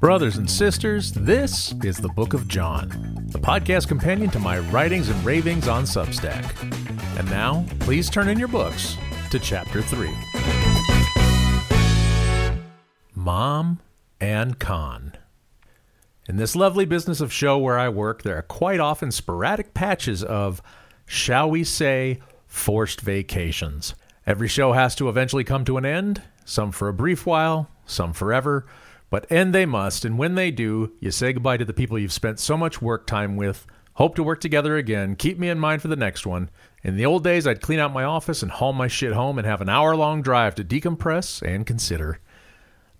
Brothers and sisters, this is the Book of John, the podcast companion to my writings and ravings on Substack. And now, please turn in your books to Chapter 3 Mom and Khan. In this lovely business of show where I work, there are quite often sporadic patches of, shall we say, forced vacations. Every show has to eventually come to an end, some for a brief while, some forever, but end they must, and when they do, you say goodbye to the people you've spent so much work time with, hope to work together again, keep me in mind for the next one. In the old days, I'd clean out my office and haul my shit home and have an hour long drive to decompress and consider.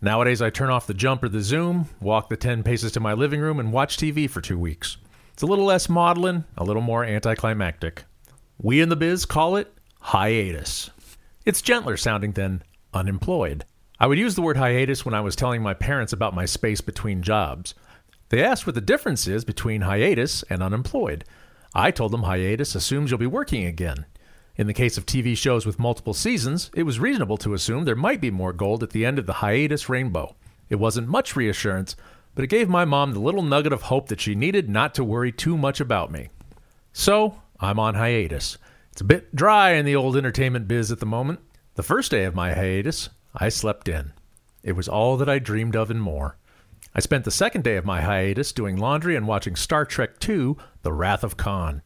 Nowadays, I turn off the jump or the zoom, walk the 10 paces to my living room, and watch TV for two weeks. It's a little less maudlin, a little more anticlimactic. We in the biz call it hiatus. It's gentler sounding than unemployed. I would use the word hiatus when I was telling my parents about my space between jobs. They asked what the difference is between hiatus and unemployed. I told them hiatus assumes you'll be working again. In the case of TV shows with multiple seasons, it was reasonable to assume there might be more gold at the end of the hiatus rainbow. It wasn't much reassurance, but it gave my mom the little nugget of hope that she needed not to worry too much about me. So, I'm on hiatus. It's a bit dry in the old entertainment biz at the moment. The first day of my hiatus, I slept in. It was all that I dreamed of and more. I spent the second day of my hiatus doing laundry and watching Star Trek II The Wrath of Khan.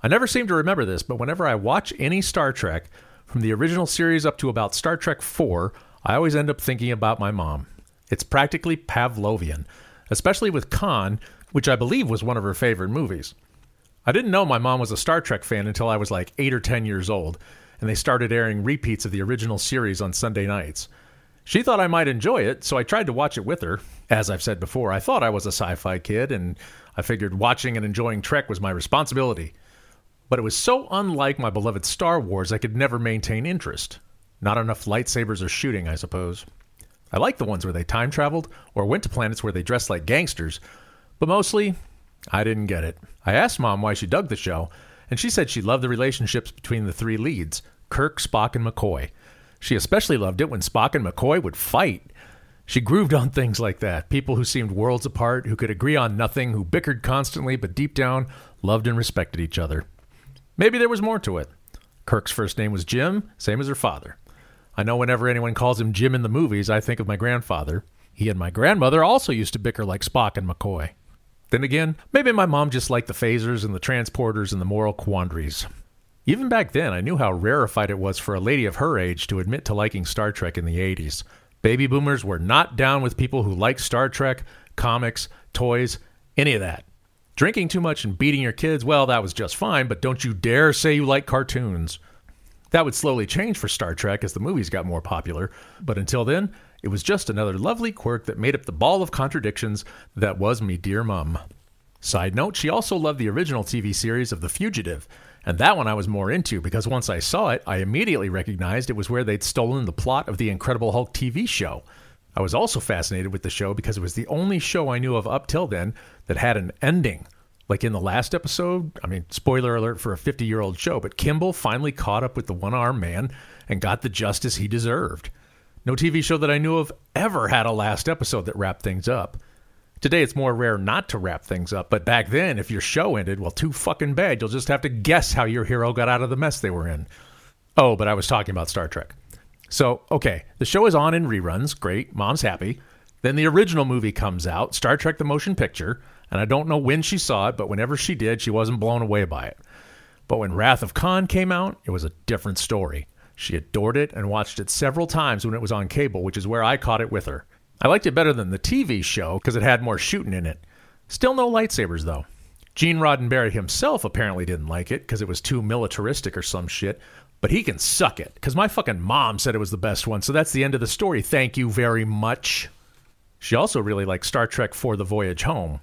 I never seem to remember this, but whenever I watch any Star Trek, from the original series up to about Star Trek IV, I always end up thinking about my mom. It's practically Pavlovian, especially with Khan, which I believe was one of her favorite movies. I didn't know my mom was a Star Trek fan until I was like 8 or 10 years old, and they started airing repeats of the original series on Sunday nights. She thought I might enjoy it, so I tried to watch it with her. As I've said before, I thought I was a sci fi kid, and I figured watching and enjoying Trek was my responsibility. But it was so unlike my beloved Star Wars, I could never maintain interest. Not enough lightsabers or shooting, I suppose. I liked the ones where they time traveled or went to planets where they dressed like gangsters, but mostly, I didn't get it. I asked Mom why she dug the show, and she said she loved the relationships between the three leads Kirk, Spock, and McCoy. She especially loved it when Spock and McCoy would fight. She grooved on things like that people who seemed worlds apart, who could agree on nothing, who bickered constantly, but deep down loved and respected each other. Maybe there was more to it. Kirk's first name was Jim, same as her father. I know whenever anyone calls him Jim in the movies, I think of my grandfather. He and my grandmother also used to bicker like Spock and McCoy. Then again, maybe my mom just liked the phasers and the transporters and the moral quandaries. Even back then, I knew how rarefied it was for a lady of her age to admit to liking Star Trek in the 80s. Baby boomers were not down with people who liked Star Trek, comics, toys, any of that. Drinking too much and beating your kids, well, that was just fine, but don't you dare say you like cartoons. That would slowly change for Star Trek as the movies got more popular, but until then, it was just another lovely quirk that made up the ball of contradictions that was me dear mum. Side note, she also loved the original TV series of The Fugitive, and that one I was more into because once I saw it, I immediately recognized it was where they'd stolen the plot of the Incredible Hulk TV show. I was also fascinated with the show because it was the only show I knew of up till then that had an ending. Like in the last episode, I mean, spoiler alert for a 50 year old show, but Kimball finally caught up with the one armed man and got the justice he deserved. No TV show that I knew of ever had a last episode that wrapped things up. Today it's more rare not to wrap things up, but back then, if your show ended, well, too fucking bad. You'll just have to guess how your hero got out of the mess they were in. Oh, but I was talking about Star Trek. So, okay, the show is on in reruns. Great. Mom's happy. Then the original movie comes out, Star Trek the Motion Picture, and I don't know when she saw it, but whenever she did, she wasn't blown away by it. But when Wrath of Khan came out, it was a different story. She adored it and watched it several times when it was on cable, which is where I caught it with her. I liked it better than the TV show because it had more shooting in it. Still no lightsabers, though. Gene Roddenberry himself apparently didn't like it because it was too militaristic or some shit, but he can suck it because my fucking mom said it was the best one, so that's the end of the story. Thank you very much. She also really liked Star Trek IV the Voyage Home,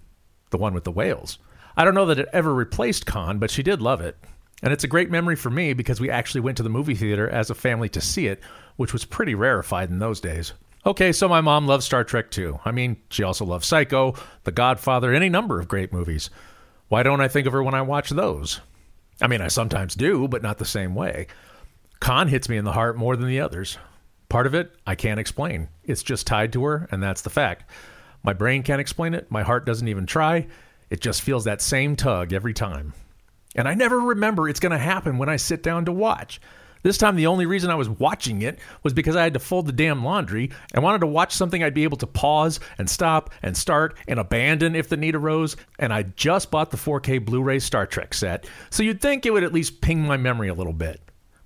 the one with the whales. I don't know that it ever replaced Khan, but she did love it. And it's a great memory for me because we actually went to the movie theater as a family to see it, which was pretty rarefied in those days. Okay, so my mom loves Star Trek too. I mean, she also loves Psycho, The Godfather, any number of great movies. Why don't I think of her when I watch those? I mean, I sometimes do, but not the same way. Khan hits me in the heart more than the others. Part of it I can't explain. It's just tied to her, and that's the fact. My brain can't explain it. My heart doesn't even try. It just feels that same tug every time. And I never remember it's going to happen when I sit down to watch. This time, the only reason I was watching it was because I had to fold the damn laundry and wanted to watch something I'd be able to pause and stop and start and abandon if the need arose. And I just bought the 4K Blu ray Star Trek set, so you'd think it would at least ping my memory a little bit.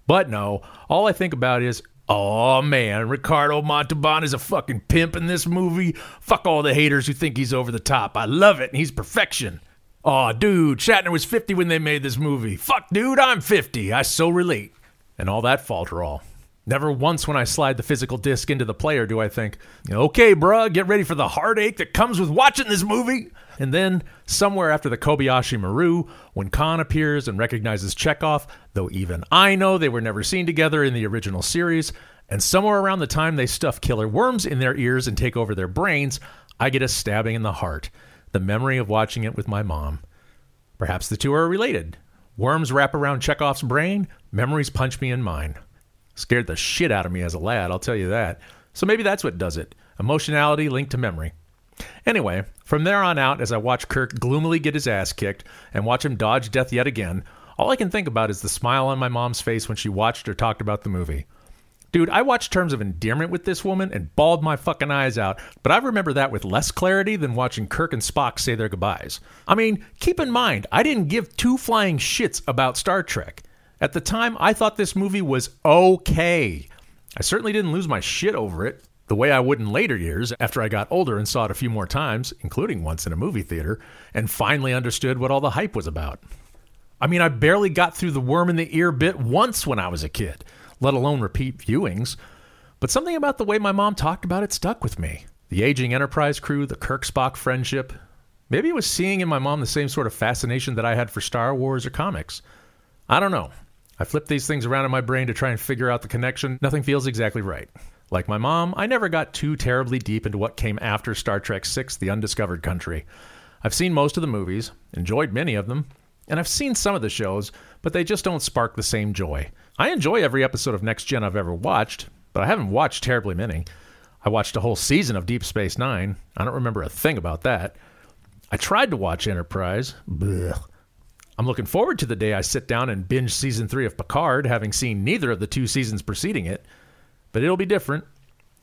But no, all I think about is, oh man, Ricardo Montalban is a fucking pimp in this movie. Fuck all the haters who think he's over the top. I love it, and he's perfection. Oh, dude, Shatner was 50 when they made this movie. Fuck, dude, I'm 50. I so relate and all that falderall. Never once when I slide the physical disc into the player do I think, okay, bruh, get ready for the heartache that comes with watching this movie. And then, somewhere after the Kobayashi Maru, when Khan appears and recognizes Chekov, though even I know they were never seen together in the original series, and somewhere around the time they stuff killer worms in their ears and take over their brains, I get a stabbing in the heart, the memory of watching it with my mom. Perhaps the two are related. Worms wrap around Chekov's brain, memories punch me in mine. Scared the shit out of me as a lad, I'll tell you that. So maybe that's what does it emotionality linked to memory. Anyway, from there on out, as I watch Kirk gloomily get his ass kicked and watch him dodge death yet again, all I can think about is the smile on my mom's face when she watched or talked about the movie. Dude, I watched Terms of Endearment with this woman and bawled my fucking eyes out, but I remember that with less clarity than watching Kirk and Spock say their goodbyes. I mean, keep in mind, I didn't give two flying shits about Star Trek. At the time, I thought this movie was okay. I certainly didn't lose my shit over it, the way I would in later years after I got older and saw it a few more times, including once in a movie theater, and finally understood what all the hype was about. I mean, I barely got through the worm in the ear bit once when I was a kid let alone repeat viewings. But something about the way my mom talked about it stuck with me. The aging Enterprise crew, the Kirk Spock friendship. Maybe it was seeing in my mom the same sort of fascination that I had for Star Wars or comics. I don't know. I flip these things around in my brain to try and figure out the connection. Nothing feels exactly right. Like my mom, I never got too terribly deep into what came after Star Trek VI The Undiscovered Country. I've seen most of the movies, enjoyed many of them, and I've seen some of the shows, but they just don't spark the same joy. I enjoy every episode of Next Gen I've ever watched, but I haven't watched terribly many. I watched a whole season of Deep Space Nine. I don't remember a thing about that. I tried to watch Enterprise. Blech. I'm looking forward to the day I sit down and binge season three of Picard, having seen neither of the two seasons preceding it. But it'll be different,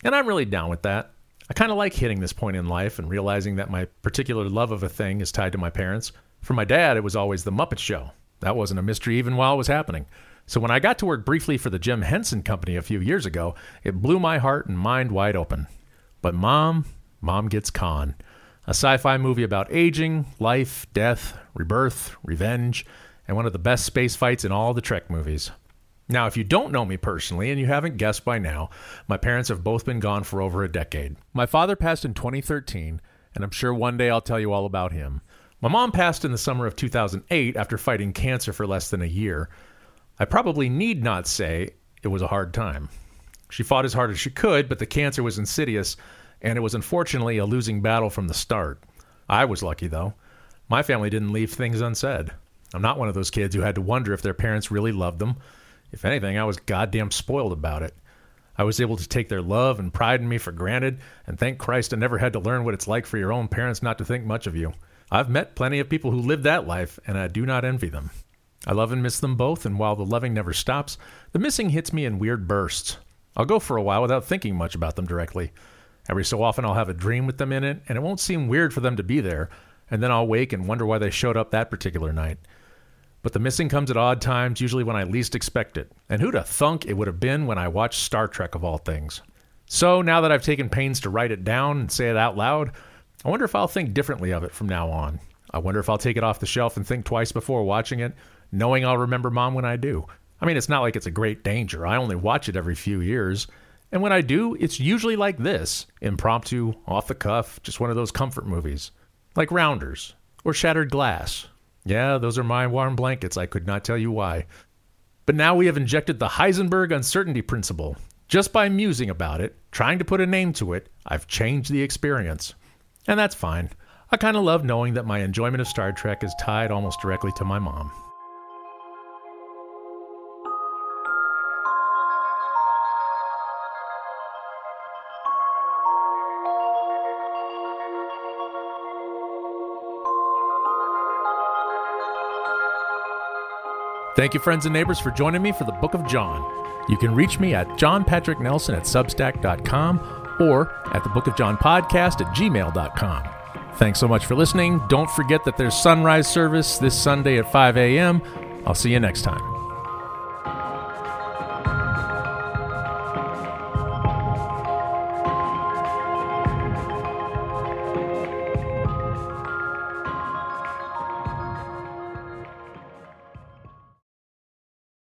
and I'm really down with that. I kind of like hitting this point in life and realizing that my particular love of a thing is tied to my parents. For my dad, it was always The Muppet Show. That wasn't a mystery even while it was happening. So when I got to work briefly for the Jim Henson Company a few years ago, it blew my heart and mind wide open. But Mom, Mom Gets Khan, a sci fi movie about aging, life, death, rebirth, revenge, and one of the best space fights in all the Trek movies. Now, if you don't know me personally and you haven't guessed by now, my parents have both been gone for over a decade. My father passed in 2013, and I'm sure one day I'll tell you all about him. My mom passed in the summer of 2008 after fighting cancer for less than a year. I probably need not say it was a hard time. She fought as hard as she could, but the cancer was insidious, and it was unfortunately a losing battle from the start. I was lucky, though. My family didn't leave things unsaid. I'm not one of those kids who had to wonder if their parents really loved them. If anything, I was goddamn spoiled about it. I was able to take their love and pride in me for granted, and thank Christ I never had to learn what it's like for your own parents not to think much of you. I've met plenty of people who live that life, and I do not envy them. I love and miss them both, and while the loving never stops, the missing hits me in weird bursts. I'll go for a while without thinking much about them directly. Every so often, I'll have a dream with them in it, and it won't seem weird for them to be there, and then I'll wake and wonder why they showed up that particular night. But the missing comes at odd times, usually when I least expect it. And who'd have thunk it would have been when I watched Star Trek of all things? So now that I've taken pains to write it down and say it out loud, I wonder if I'll think differently of it from now on. I wonder if I'll take it off the shelf and think twice before watching it, knowing I'll remember mom when I do. I mean, it's not like it's a great danger. I only watch it every few years. And when I do, it's usually like this impromptu, off the cuff, just one of those comfort movies. Like Rounders or Shattered Glass. Yeah, those are my warm blankets. I could not tell you why. But now we have injected the Heisenberg uncertainty principle. Just by musing about it, trying to put a name to it, I've changed the experience. And that's fine. I kind of love knowing that my enjoyment of Star Trek is tied almost directly to my mom. Thank you, friends and neighbors, for joining me for the Book of John. You can reach me at johnpatricknelson at substack.com or at the Book of John podcast at gmail.com. Thanks so much for listening. Don't forget that there's sunrise service this Sunday at 5 a.m. I'll see you next time.